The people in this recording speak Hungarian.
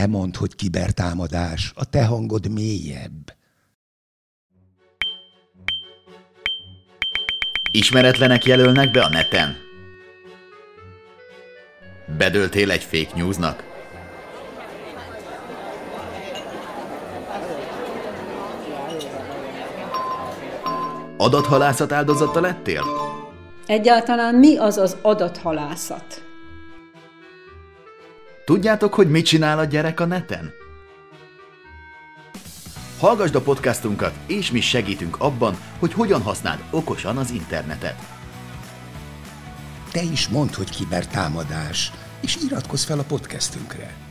Te mondd, hogy kibertámadás, a te hangod mélyebb. Ismeretlenek jelölnek be a neten? Bedöltél egy fake newsnak? Adathalászat áldozata lettél? Egyáltalán mi az az adathalászat? Tudjátok, hogy mit csinál a gyerek a neten? Hallgasd a podcastunkat, és mi segítünk abban, hogy hogyan használd okosan az internetet. Te is mondd, hogy kibertámadás, és iratkozz fel a podcastünkre.